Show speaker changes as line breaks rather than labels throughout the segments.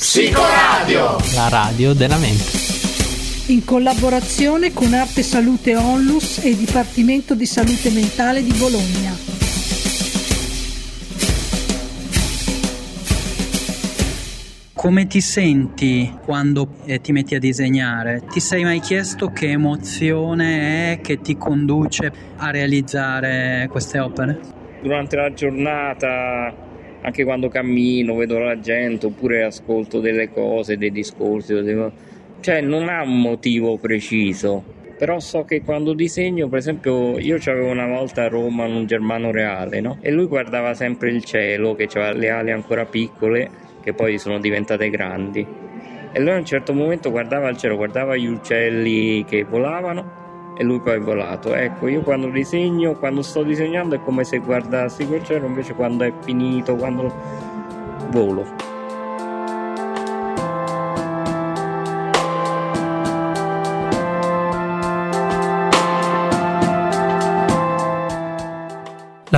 Psicoradio,
la radio della mente.
In collaborazione con Arte Salute Onlus e Dipartimento di Salute Mentale di Bologna.
Come ti senti quando eh, ti metti a disegnare? Ti sei mai chiesto che emozione è che ti conduce a realizzare queste opere?
Durante la giornata, anche quando cammino, vedo la gente oppure ascolto delle cose, dei discorsi, cioè non ha un motivo preciso. Però so che quando disegno, per esempio, io avevo una volta a Roma un germano reale, no? E lui guardava sempre il cielo, che aveva le ali ancora piccole che poi sono diventate grandi. E lui a un certo momento guardava il cielo, guardava gli uccelli che volavano e lui poi è volato. Ecco, io quando disegno, quando sto disegnando è come se guardassi quel cielo, invece quando è finito, quando volo.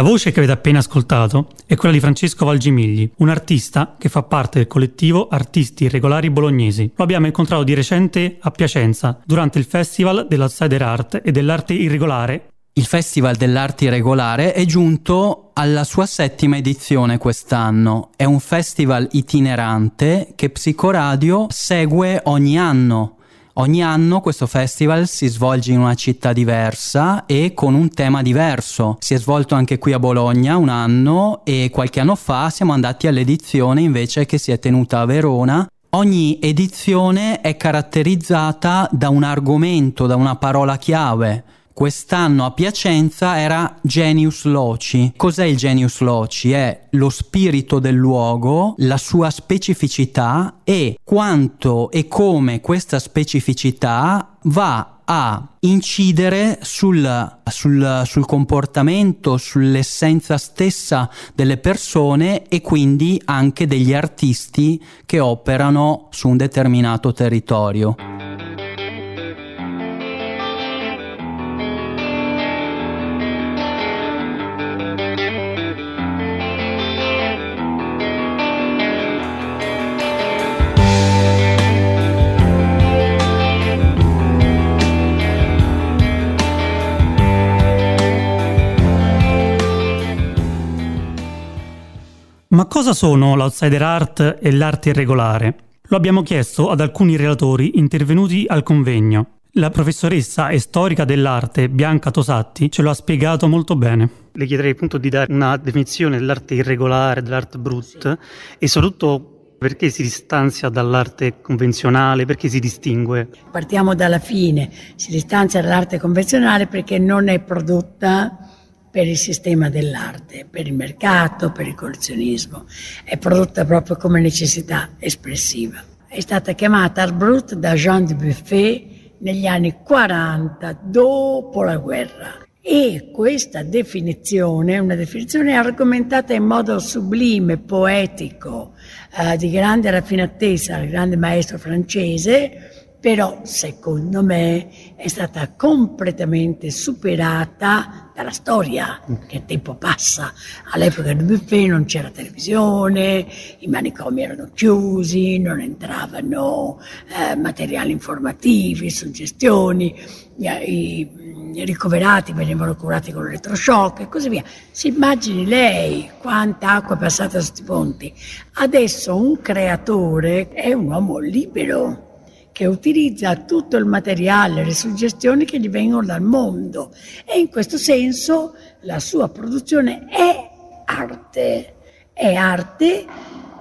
La voce che avete appena ascoltato è quella di Francesco Valgimigli, un artista che fa parte del collettivo Artisti Irregolari Bolognesi. Lo abbiamo incontrato di recente a Piacenza durante il Festival dell'Outsider Art e dell'Arte Irregolare.
Il Festival dell'Arte Irregolare è giunto alla sua settima edizione quest'anno. È un festival itinerante che Psicoradio segue ogni anno Ogni anno questo festival si svolge in una città diversa e con un tema diverso. Si è svolto anche qui a Bologna un anno e qualche anno fa siamo andati all'edizione invece che si è tenuta a Verona Ogni edizione è caratterizzata da un argomento, da una parola chiave. Quest'anno a Piacenza era Genius Loci. Cos'è il Genius Loci? È lo spirito del luogo, la sua specificità e quanto e come questa specificità va a incidere sul, sul, sul, comportamento, sull'essenza stessa delle persone e quindi anche degli artisti che operano su un determinato territorio.
Ma cosa sono l'outsider art e l'arte irregolare? Lo abbiamo chiesto ad alcuni relatori intervenuti al convegno. La professoressa e storica dell'arte Bianca Tosatti ce lo ha spiegato molto bene. Le chiederei appunto di dare una definizione dell'arte irregolare, dell'arte brut e soprattutto perché si distanzia dall'arte convenzionale, perché si distingue?
Partiamo dalla fine, si distanzia dall'arte convenzionale perché non è prodotta per il sistema dell'arte, per il mercato, per il collezionismo. È prodotta proprio come necessità espressiva. È stata chiamata art brut da Jean de Buffet negli anni 40, dopo la guerra. E questa definizione una definizione argomentata in modo sublime, poetico, eh, di grande raffinatezza al grande maestro francese, però secondo me è stata completamente superata dalla storia, che tempo passa. All'epoca del buffet non c'era televisione, i manicomi erano chiusi, non entravano eh, materiali informativi, suggestioni, i, i ricoverati venivano curati con l'elettroshock e così via. Si immagini lei quanta acqua è passata su questi ponti. Adesso un creatore è un uomo libero che utilizza tutto il materiale, le suggestioni che gli vengono dal mondo. E in questo senso la sua produzione è arte, è arte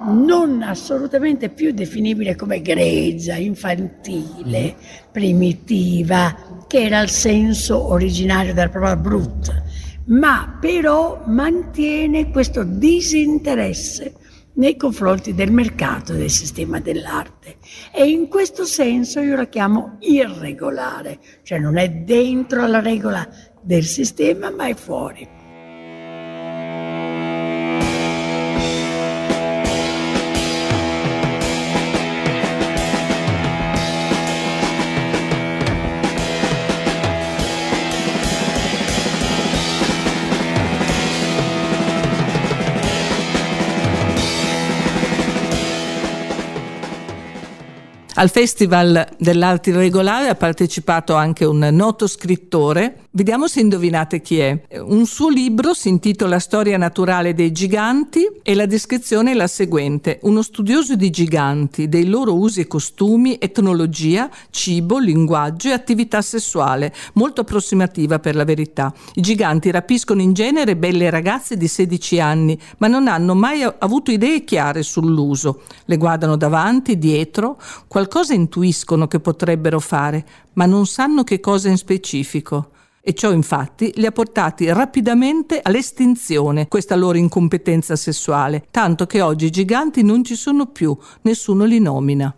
non assolutamente più definibile come grezza, infantile, primitiva, che era il senso originario della parola brutta, ma però mantiene questo disinteresse nei confronti del mercato del sistema dell'arte. E in questo senso io la chiamo irregolare, cioè non è dentro la regola del sistema ma è fuori.
Al Festival dell'Arte Irregolare ha partecipato anche un noto scrittore. Vediamo se indovinate chi è. Un suo libro si intitola Storia naturale dei giganti e la descrizione è la seguente. Uno studioso di giganti, dei loro usi e costumi, etnologia, cibo, linguaggio e attività sessuale, molto approssimativa per la verità. I giganti rapiscono in genere belle ragazze di 16 anni, ma non hanno mai avuto idee chiare sull'uso. Le guardano davanti, dietro, qualcosa intuiscono che potrebbero fare, ma non sanno che cosa in specifico. E ciò infatti li ha portati rapidamente all'estinzione, questa loro incompetenza sessuale, tanto che oggi i giganti non ci sono più, nessuno li nomina.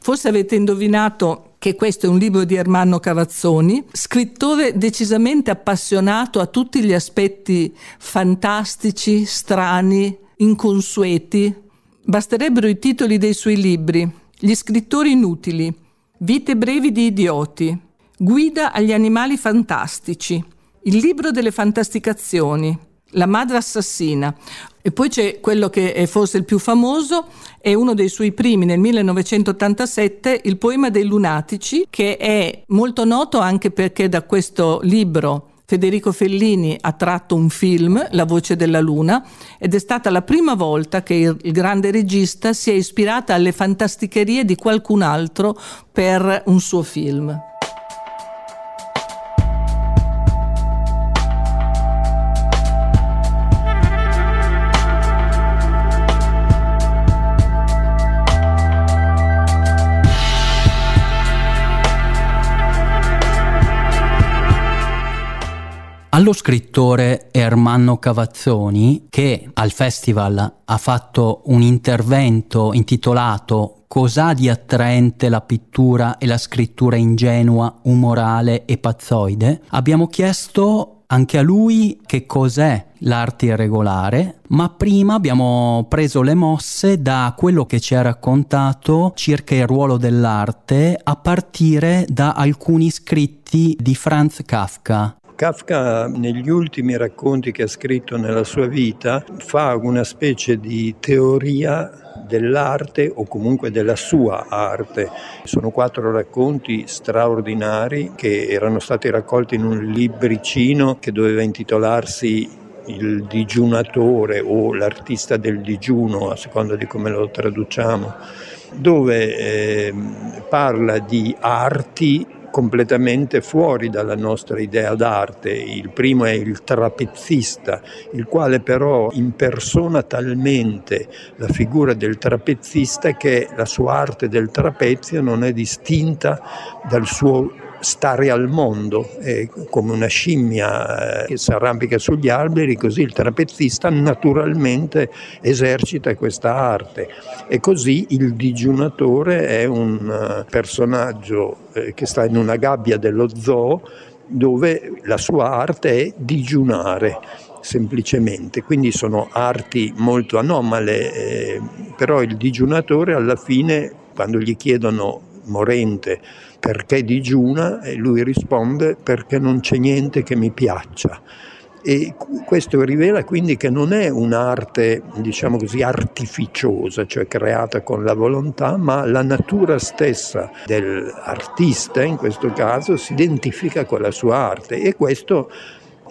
Forse avete indovinato che questo è un libro di Ermanno Cavazzoni, scrittore decisamente appassionato a tutti gli aspetti fantastici, strani, inconsueti. Basterebbero i titoli dei suoi libri gli scrittori inutili, Vite brevi di idioti, Guida agli animali fantastici, Il libro delle fantasticazioni, La madre assassina. E poi c'è quello che è forse il più famoso, è uno dei suoi primi nel 1987, il poema dei lunatici, che è molto noto anche perché da questo libro Federico Fellini ha tratto un film, La voce della luna, ed è stata la prima volta che il, grande regista si è ispirata alle fantasticherie di qualcun altro per un suo film.
Allo scrittore Ermanno Cavazzoni che al festival ha fatto un intervento intitolato Cos'ha di attraente la pittura e la scrittura ingenua, umorale e pazzoide? Abbiamo chiesto anche a lui che cos'è l'arte irregolare, ma prima abbiamo preso le mosse da quello che ci ha raccontato circa il ruolo dell'arte a partire da alcuni scritti di Franz Kafka.
Kafka negli ultimi racconti che ha scritto nella sua vita fa una specie di teoria dell'arte o comunque della sua arte. Sono quattro racconti straordinari che erano stati raccolti in un libricino che doveva intitolarsi il digiunatore o l'artista del digiuno, a seconda di come lo traduciamo, dove eh, parla di arti completamente fuori dalla nostra idea d'arte. Il primo è il trapezzista, il quale però impersona talmente la figura del trapezzista che la sua arte del trapezio non è distinta dal suo stare al mondo, è come una scimmia eh, che si arrampica sugli alberi, così il trapezzista naturalmente esercita questa arte. E così il digiunatore è un eh, personaggio eh, che sta in una gabbia dello zoo dove la sua arte è digiunare semplicemente, quindi sono arti molto anomale, eh, però il digiunatore alla fine quando gli chiedono morente perché digiuna e lui risponde perché non c'è niente che mi piaccia. E questo rivela quindi che non è un'arte, diciamo così, artificiosa, cioè creata con la volontà, ma la natura stessa dell'artista, in questo caso, si identifica con la sua arte e questo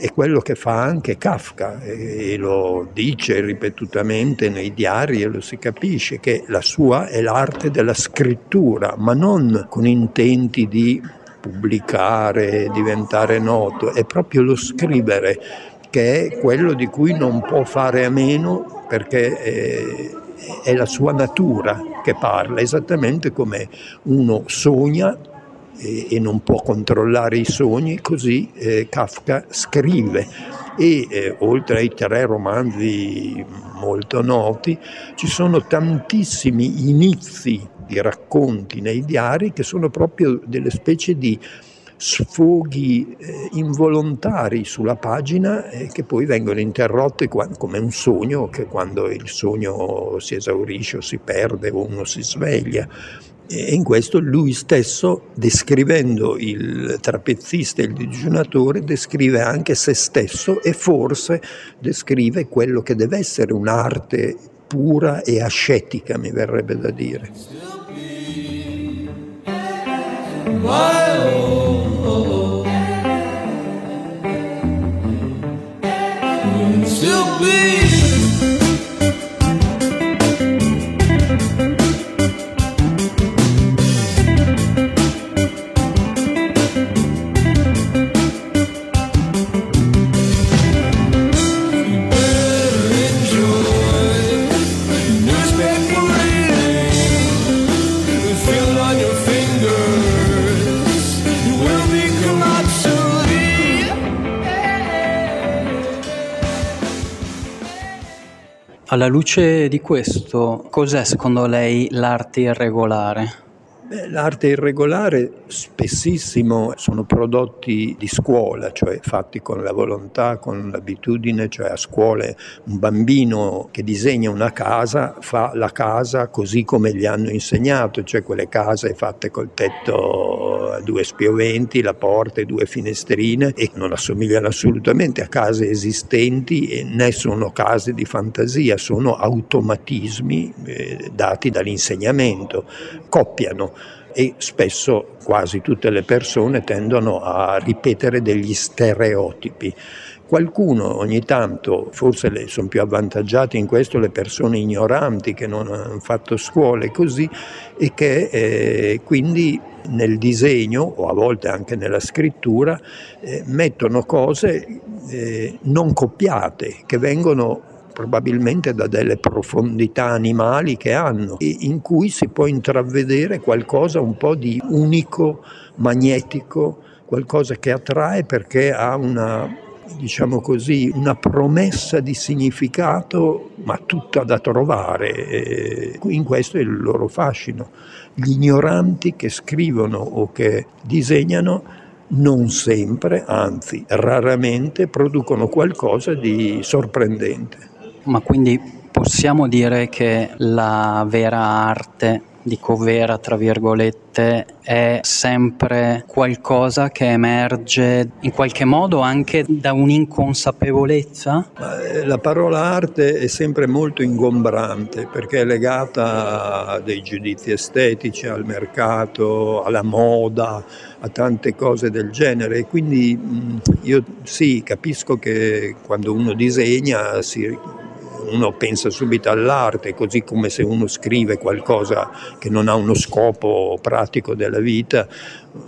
è quello che fa anche Kafka e lo dice ripetutamente nei diari e lo si capisce che la sua è l'arte della scrittura, ma non con intenti di pubblicare, diventare noto, è proprio lo scrivere che è quello di cui non può fare a meno perché è, è la sua natura che parla, esattamente come uno sogna e, e non può controllare i sogni, così eh, Kafka scrive. E eh, oltre ai tre romanzi molto noti ci sono tantissimi inizi di racconti nei diari che sono proprio delle specie di sfoghi eh, involontari sulla pagina eh, che poi vengono interrotti quando, come un sogno che quando il sogno si esaurisce o si perde o uno si sveglia e in questo lui stesso, descrivendo il trapezzista e il digiunatore, descrive anche se stesso e forse descrive quello che deve essere un'arte pura e ascetica, mi verrebbe da dire.
Alla luce di questo, cos'è secondo lei l'arte irregolare?
Beh, l'arte irregolare spessissimo sono prodotti di scuola, cioè fatti con la volontà, con l'abitudine, cioè a scuole un bambino che disegna una casa fa la casa così come gli hanno insegnato, cioè quelle case fatte col tetto a due spioventi, la porta e due finestrine e non assomigliano assolutamente a case esistenti e né sono case di fantasia, sono automatismi eh, dati dall'insegnamento, coppiano e spesso quasi tutte le persone tendono a ripetere degli stereotipi. Qualcuno ogni tanto, forse sono più avvantaggiate in questo le persone ignoranti che non hanno fatto scuole così e che eh, quindi nel disegno o a volte anche nella scrittura eh, mettono cose eh, non copiate che vengono probabilmente da delle profondità animali che hanno, in cui si può intravedere qualcosa un po' di unico, magnetico, qualcosa che attrae perché ha una, diciamo così, una promessa di significato, ma tutta da trovare. In questo è il loro fascino. Gli ignoranti che scrivono o che disegnano non sempre, anzi raramente, producono qualcosa di sorprendente.
Ma quindi possiamo dire che la vera arte dico vera tra virgolette, è sempre qualcosa che emerge in qualche modo anche da un'inconsapevolezza?
Eh, la parola arte è sempre molto ingombrante perché è legata a dei giudizi estetici, al mercato, alla moda, a tante cose del genere quindi io sì, capisco che quando uno disegna si uno pensa subito all'arte, così come se uno scrive qualcosa che non ha uno scopo pratico della vita,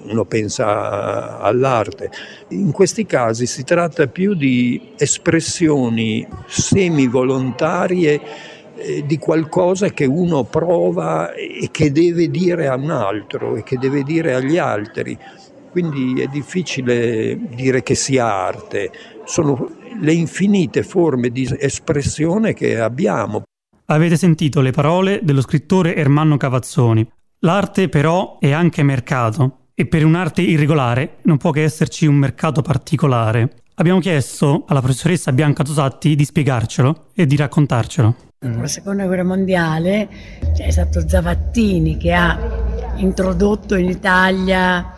uno pensa all'arte. In questi casi si tratta più di espressioni semi-volontarie eh, di qualcosa che uno prova e che deve dire a un altro e che deve dire agli altri. Quindi è difficile dire che sia arte, sono le infinite forme di espressione che abbiamo.
Avete sentito le parole dello scrittore Ermanno Cavazzoni. L'arte però è anche mercato e per un'arte irregolare non può che esserci un mercato particolare. Abbiamo chiesto alla professoressa Bianca Tosatti di spiegarcelo e di raccontarcelo.
Dopo la seconda guerra mondiale è stato Zavattini che ha introdotto in Italia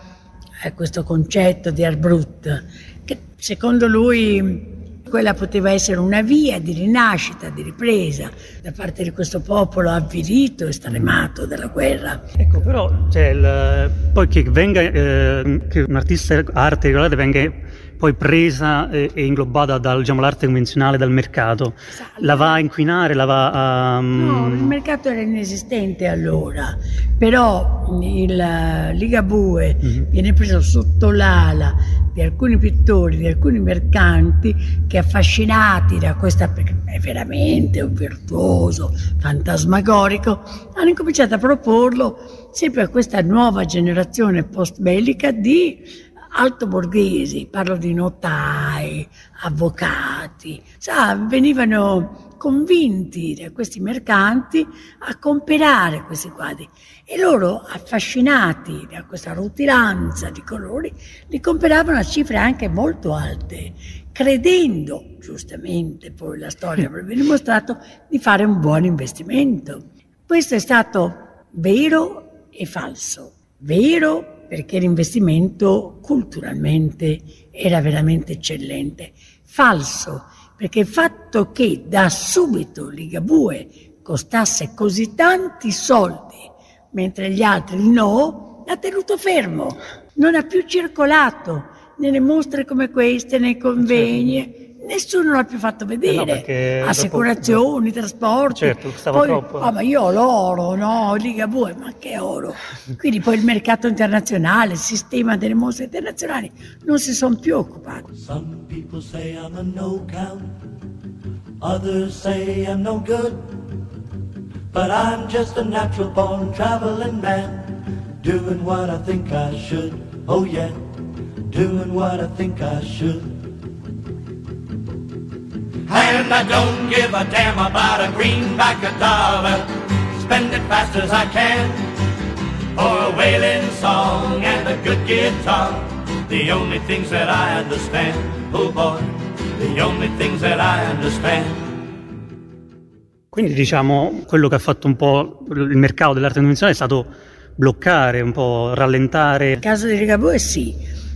eh, questo concetto di art brut, che secondo lui quella poteva essere una via di rinascita, di ripresa da parte di questo popolo avvilito e stremato dalla guerra.
Ecco, però cioè, il, poi che, venga, eh, che un artista arte regolare venga poi presa e, e inglobata dall'arte diciamo, convenzionale, dal mercato, esatto. la va a inquinare, la va a...
Um... No, il mercato era inesistente allora, però il Ligabue mm-hmm. viene preso sotto l'ala di alcuni pittori, di alcuni mercanti che affascinati da questa, perché è veramente un virtuoso, fantasmagorico, hanno incominciato a proporlo sempre a questa nuova generazione post-bellica di alto borghesi, parlo di notai, avvocati, sa, venivano convinti da questi mercanti a comprare questi quadri e loro, affascinati da questa rutilanza di colori, li compravano a cifre anche molto alte, credendo, giustamente poi la storia avrebbe dimostrato, di fare un buon investimento. Questo è stato vero e falso. Vero perché l'investimento culturalmente era veramente eccellente. Falso perché il fatto che da subito Ligabue costasse così tanti soldi, mentre gli altri no, l'ha tenuto fermo, non ha più circolato nelle mostre come queste, nei convegni. Nessuno l'ha più fatto vedere. Eh no, Assicurazioni, dopo... trasporti.
Certo,
poi,
troppo.
Oh, ma io ho l'oro, no? Ligabue, ma che oro? Quindi poi il mercato internazionale, il sistema delle mostre internazionali non si sono più occupati. Some people say I'm a no count, others say I'm no good, but I'm just a natural born traveling man, doing what I think I should. Oh yeah. doing what I think I should. And I don't give a damn about a greenback a dollar. Spend it fast as I can for a wailing song and a good guitar. The only things that I understand, oh boy, the only things that I understand.
Quindi diciamo quello che ha fatto un po' il mercato dell'arte convenzionale è stato bloccare, un po' rallentare.
Il caso di Ligabue sì,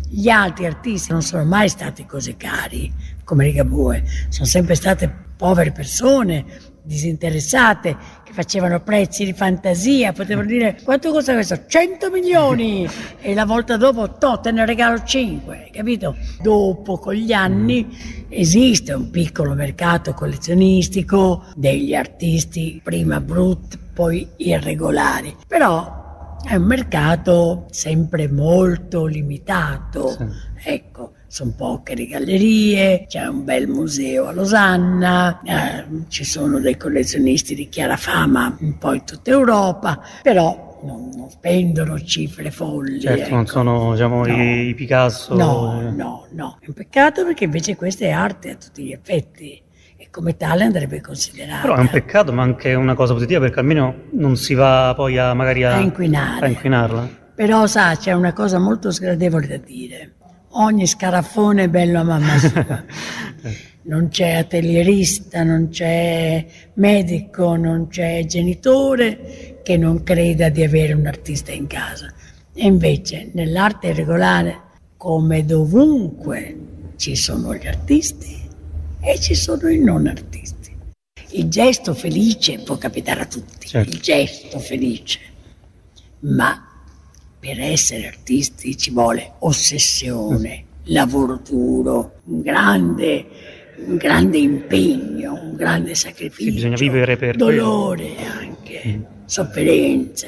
gli altri artisti non sono mai stati così cari come Ligabue, sono sempre state povere persone, disinteressate, che facevano prezzi di fantasia, potevano dire quanto costa questo? 100 milioni e la volta dopo to, te ne regalo 5, capito? Dopo, con gli anni, esiste un piccolo mercato collezionistico degli artisti, prima brut, poi irregolari, però è un mercato sempre molto limitato. Sì. Ecco, sono poche le gallerie, c'è un bel museo a Losanna, eh, ci sono dei collezionisti di chiara fama un po' in tutta Europa, però non, non spendono cifre folli.
Certo, ecco. non sono diciamo, no. i Picasso.
No, no, no. È un peccato perché invece questa è arte a tutti gli effetti come tale andrebbe considerata.
Però è un peccato, ma anche una cosa positiva perché almeno non si va poi a magari a,
a, inquinare.
a inquinarla.
Però sa, c'è una cosa molto sgradevole da dire. Ogni scaraffone è bello a mamma sua. non c'è atelierista, non c'è medico, non c'è genitore che non creda di avere un artista in casa. E invece nell'arte regolare, come dovunque, ci sono gli artisti e ci sono i non artisti. Il gesto felice può capitare a tutti, certo. il gesto felice, ma per essere artisti ci vuole ossessione, lavoro duro, un grande, un grande impegno, un grande sacrificio, sì,
bisogna vivere per
dolore quello. anche, mm. sofferenza.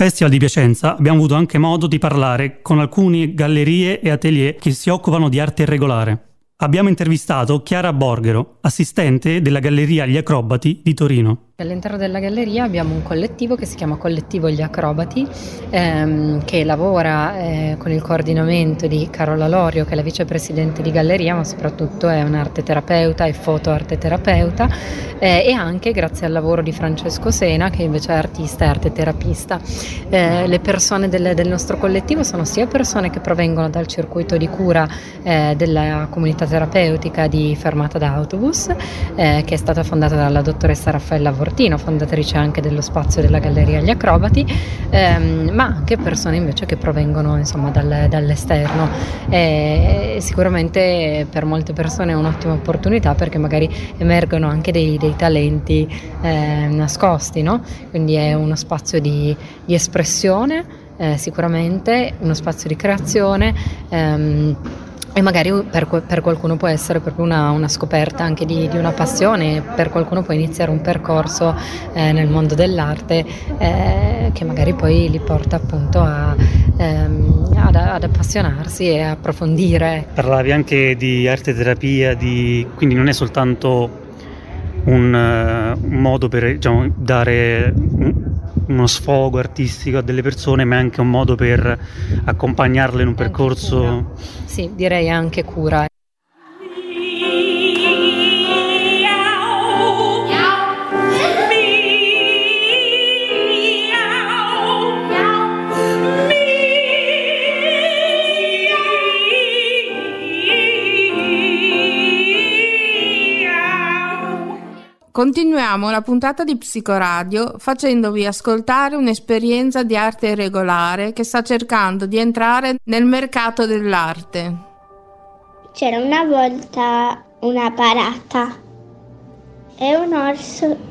Festival di Piacenza abbiamo avuto anche modo di parlare con alcune gallerie e atelier che si occupano di arte irregolare. Abbiamo intervistato Chiara Borghero, assistente della Galleria Gli Acrobati di Torino.
All'interno della galleria abbiamo un collettivo che si chiama Collettivo Gli Acrobati, ehm, che lavora eh, con il coordinamento di Carola Lorio, che è la vicepresidente di galleria, ma soprattutto è un'arte terapeuta e fotoarte terapeuta, eh, e anche grazie al lavoro di Francesco Sena, che invece è artista e arte terapista. Eh, le persone del, del, nostro collettivo sono sia persone che provengono dal circuito di cura eh, della comunità terapeutica di Fermata d'autobus, eh, che è stata fondata dalla dottoressa Raffaella Vortini, Fortino, fondatrice anche dello spazio della Galleria Gli Acrobati, ehm, ma anche persone invece che provengono insomma, dal, dall'esterno. E sicuramente per molte persone è un'ottima opportunità perché magari emergono anche dei, dei talenti eh, nascosti, no? quindi è uno spazio di, di espressione, eh, sicuramente uno spazio di creazione. Ehm, e magari per, per, qualcuno può essere proprio una, una scoperta anche di, di, una passione, per qualcuno può iniziare un percorso eh, nel mondo dell'arte eh, che magari poi li porta appunto a, ehm, ad, ad, appassionarsi e approfondire.
Parlavi anche di arte terapia, di, quindi non è soltanto un, uh, un modo per diciamo, dare uno sfogo artistico a delle persone, ma è anche un modo per accompagnarle in un percorso.
Sì, direi anche cura.
Continuiamo la puntata di Psicoradio facendovi ascoltare un'esperienza di arte irregolare che sta cercando di entrare nel mercato dell'arte.
C'era una volta una parata e un orso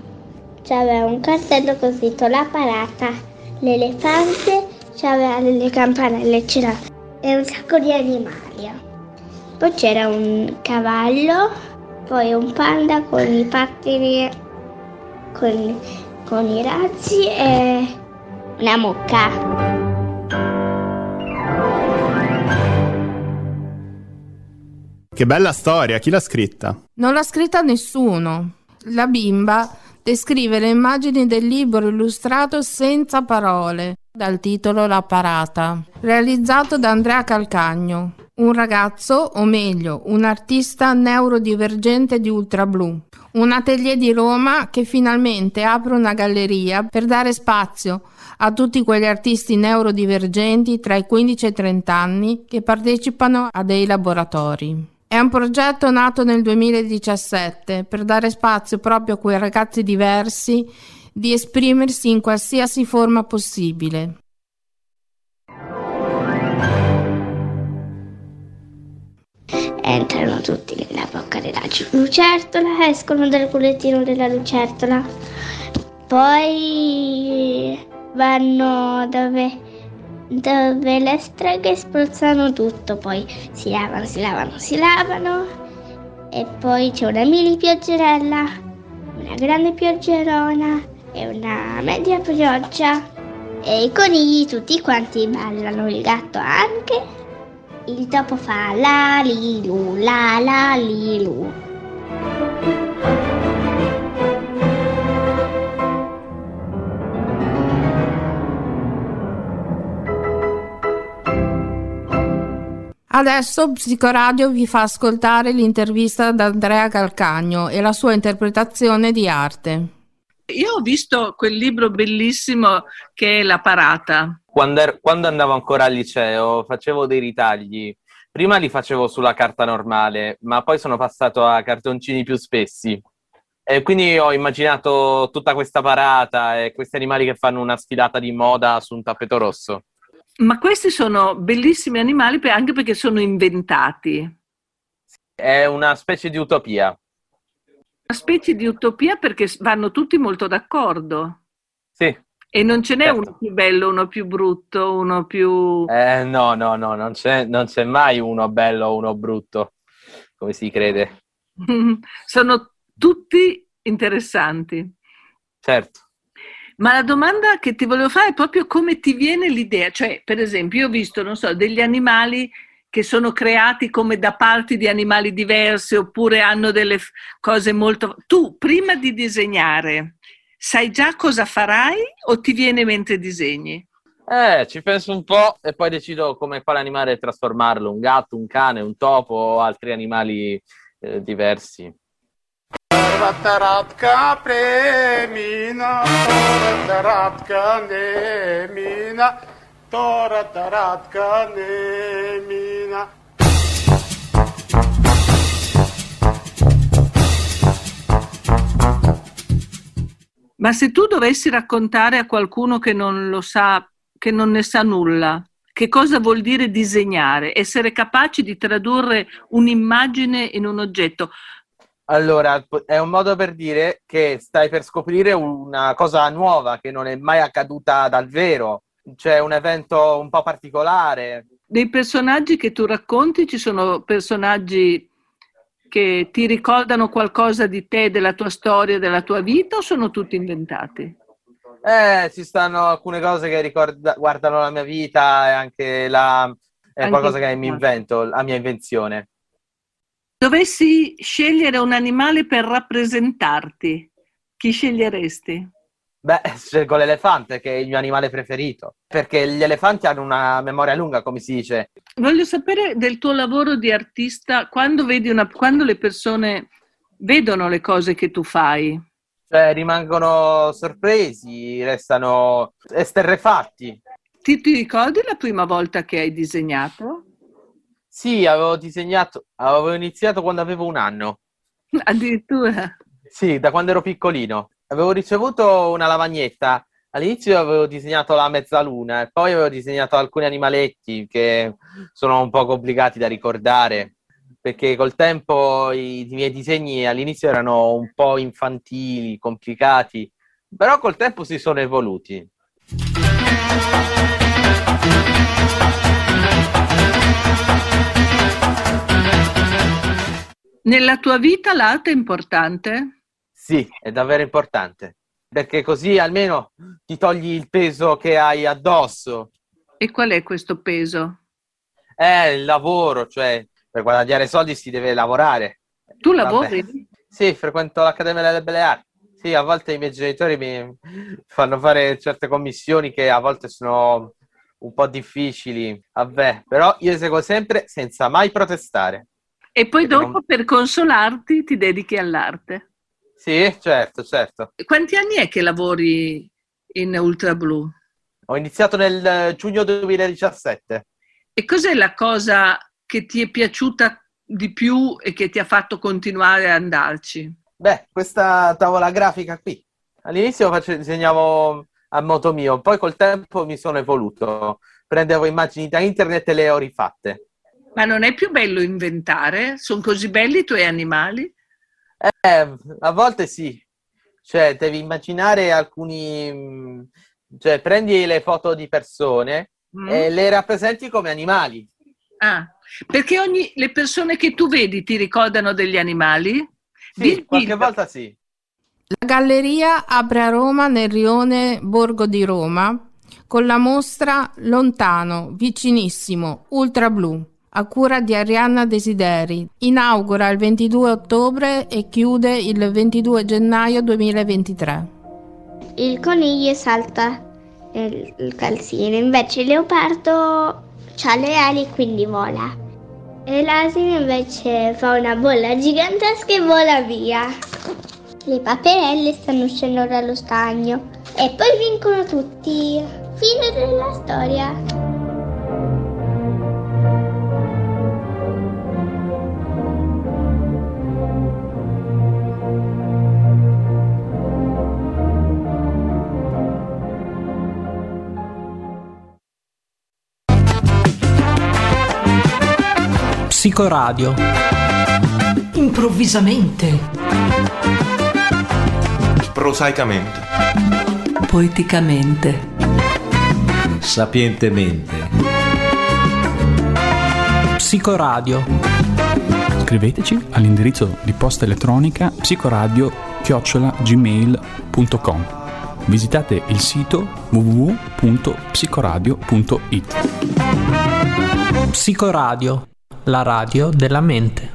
aveva un cartello con scritto la parata, l'elefante aveva delle campanelle, c'era e un sacco di animali. Poi c'era un cavallo poi un panda con i pattini, con, con i razzi e una mucca.
Che bella storia, chi l'ha scritta?
Non l'ha scritta nessuno. La bimba descrive le immagini del libro illustrato senza parole, dal titolo La parata, realizzato da Andrea Calcagno un ragazzo, o meglio, un artista neurodivergente di ultrablu. Un atelier di Roma che finalmente apre una galleria per dare spazio a tutti quegli artisti neurodivergenti tra i 15 e i 30 anni che partecipano a dei laboratori. È un progetto nato nel 2017 per dare spazio proprio a quei ragazzi diversi di esprimersi in qualsiasi forma possibile.
Entrano tutti nella bocca della lucertola, escono dal culettino della lucertola, poi vanno dove, dove le streghe spruzzano tutto, poi si lavano, si lavano, si lavano. E poi c'è una mini pioggerella, una grande pioggerona e una media pioggia. E i conigli tutti quanti ballano, il gatto anche il topo fa la li lu, la la li lu.
Adesso Psicoradio vi fa ascoltare l'intervista ad Andrea Calcagno e la sua interpretazione di arte.
Io ho visto quel libro bellissimo che è La parata.
Quando, er- quando, andavo ancora al liceo facevo dei ritagli. Prima li facevo sulla carta normale, ma poi sono passato a cartoncini più spessi. E quindi ho immaginato tutta questa parata e questi animali che fanno una sfilata di moda su un tappeto rosso.
Ma questi sono bellissimi animali anche perché sono inventati.
È una specie di utopia
specie di utopia perché vanno tutti molto d'accordo.
Sì.
E non ce n'è certo. uno più bello, uno più brutto, uno più...
Eh, no, no, no, non c'è, non c'è mai uno bello o uno brutto, come si crede.
Sono tutti interessanti.
Certo.
Ma la domanda che ti volevo fare è proprio come ti viene l'idea. Cioè, per esempio, io ho visto, non so, degli animali che sono creati come da parti di animali diversi oppure hanno delle cose molto... Tu prima di disegnare sai già cosa farai o ti viene mentre disegni?
Eh, ci penso un po' e poi decido come quale animale trasformarlo, un gatto, un cane, un topo o altri animali eh, diversi. Rataratka premina, rataratka nemina,
torataratka nemina. Ma se tu dovessi raccontare a qualcuno che non lo sa, che non ne sa nulla, che cosa vuol dire disegnare? Essere capaci di tradurre un'immagine in un oggetto.
Allora, è un modo per dire che stai per scoprire una cosa nuova che non è mai accaduta dal vero. C'è un evento un po' particolare.
Dei personaggi che tu racconti ci sono personaggi che ti ricordano qualcosa di te, della tua storia, della tua vita o sono tutti inventati?
Eh, ci stanno alcune cose che ricorda, guardano la mia vita e anche la, è anche qualcosa che mi invento, la mia invenzione.
Dovessi scegliere un animale per rappresentarti, chi sceglieresti?
Beh, scelgo l'elefante, che è il mio animale preferito, perché gli elefanti hanno una memoria lunga, come si dice.
Voglio sapere del tuo lavoro di artista, quando, vedi una, quando le persone vedono le cose che tu fai.
Cioè, rimangono sorpresi, restano esterrefatti.
Ti, ti ricordi la prima volta che hai disegnato?
Sì, avevo disegnato, avevo iniziato quando avevo un anno.
Addirittura.
Sì, da quando ero piccolino. Avevo ricevuto una lavagnetta. All'inizio avevo disegnato la mezzaluna e poi avevo disegnato alcuni animaletti che sono un po' complicati da ricordare perché col tempo i, i miei disegni all'inizio erano un po' infantili, complicati, però col tempo si sono evoluti.
Nella tua vita l'arte è importante?
Sì, è davvero importante, perché così almeno ti togli il peso che hai addosso.
E qual è questo peso?
È il lavoro, cioè per guadagnare soldi si deve lavorare.
Tu lavori? Vabbè.
Sì, frequento l'Accademia delle Belle Arti. Sì, a volte i miei genitori mi fanno fare certe commissioni che a volte sono un po' difficili. Vabbè, però io eseguo sempre senza mai protestare.
E poi dopo, non... per consolarti, ti dedichi all'arte.
Sì, certo, certo.
Quanti anni è che lavori in Ultra Blu?
Ho iniziato nel giugno 2017.
E cos'è la cosa che ti è piaciuta di più e che ti ha fatto continuare ad andarci?
Beh, questa tavola grafica qui. All'inizio faccio, disegnavo a moto mio, poi col tempo mi sono evoluto. Prendevo immagini da internet e le ho rifatte.
Ma non è più bello inventare? Sono così belli i tuoi animali?
Eh, a volte sì. Cioè, devi immaginare alcuni... Cioè, prendi le foto di persone mm. e le rappresenti come animali.
Ah, perché ogni... le persone che tu vedi ti ricordano degli animali?
Sì, Di... qualche volta sì.
La galleria apre a Roma nel rione Borgo di Roma con la mostra Lontano, vicinissimo, ultra blu a cura di Arianna Desideri. Inaugura il 22 ottobre e chiude il 22 gennaio 2023.
Il coniglio salta il calzino, invece il leopardo ha le ali e quindi vola. E l'asino invece fa una bolla gigantesca e vola via. Le paperelle stanno uscendo dallo stagno e poi vincono tutti. Fine della storia.
Psicoradio. Improvvisamente.
Prosaicamente.
Poeticamente.
Sapientemente. Psicoradio.
Scriveteci all'indirizzo di posta elettronica psicoradio-gmail.com Visitate il sito www.psicoradio.it
Psicoradio la radio della mente.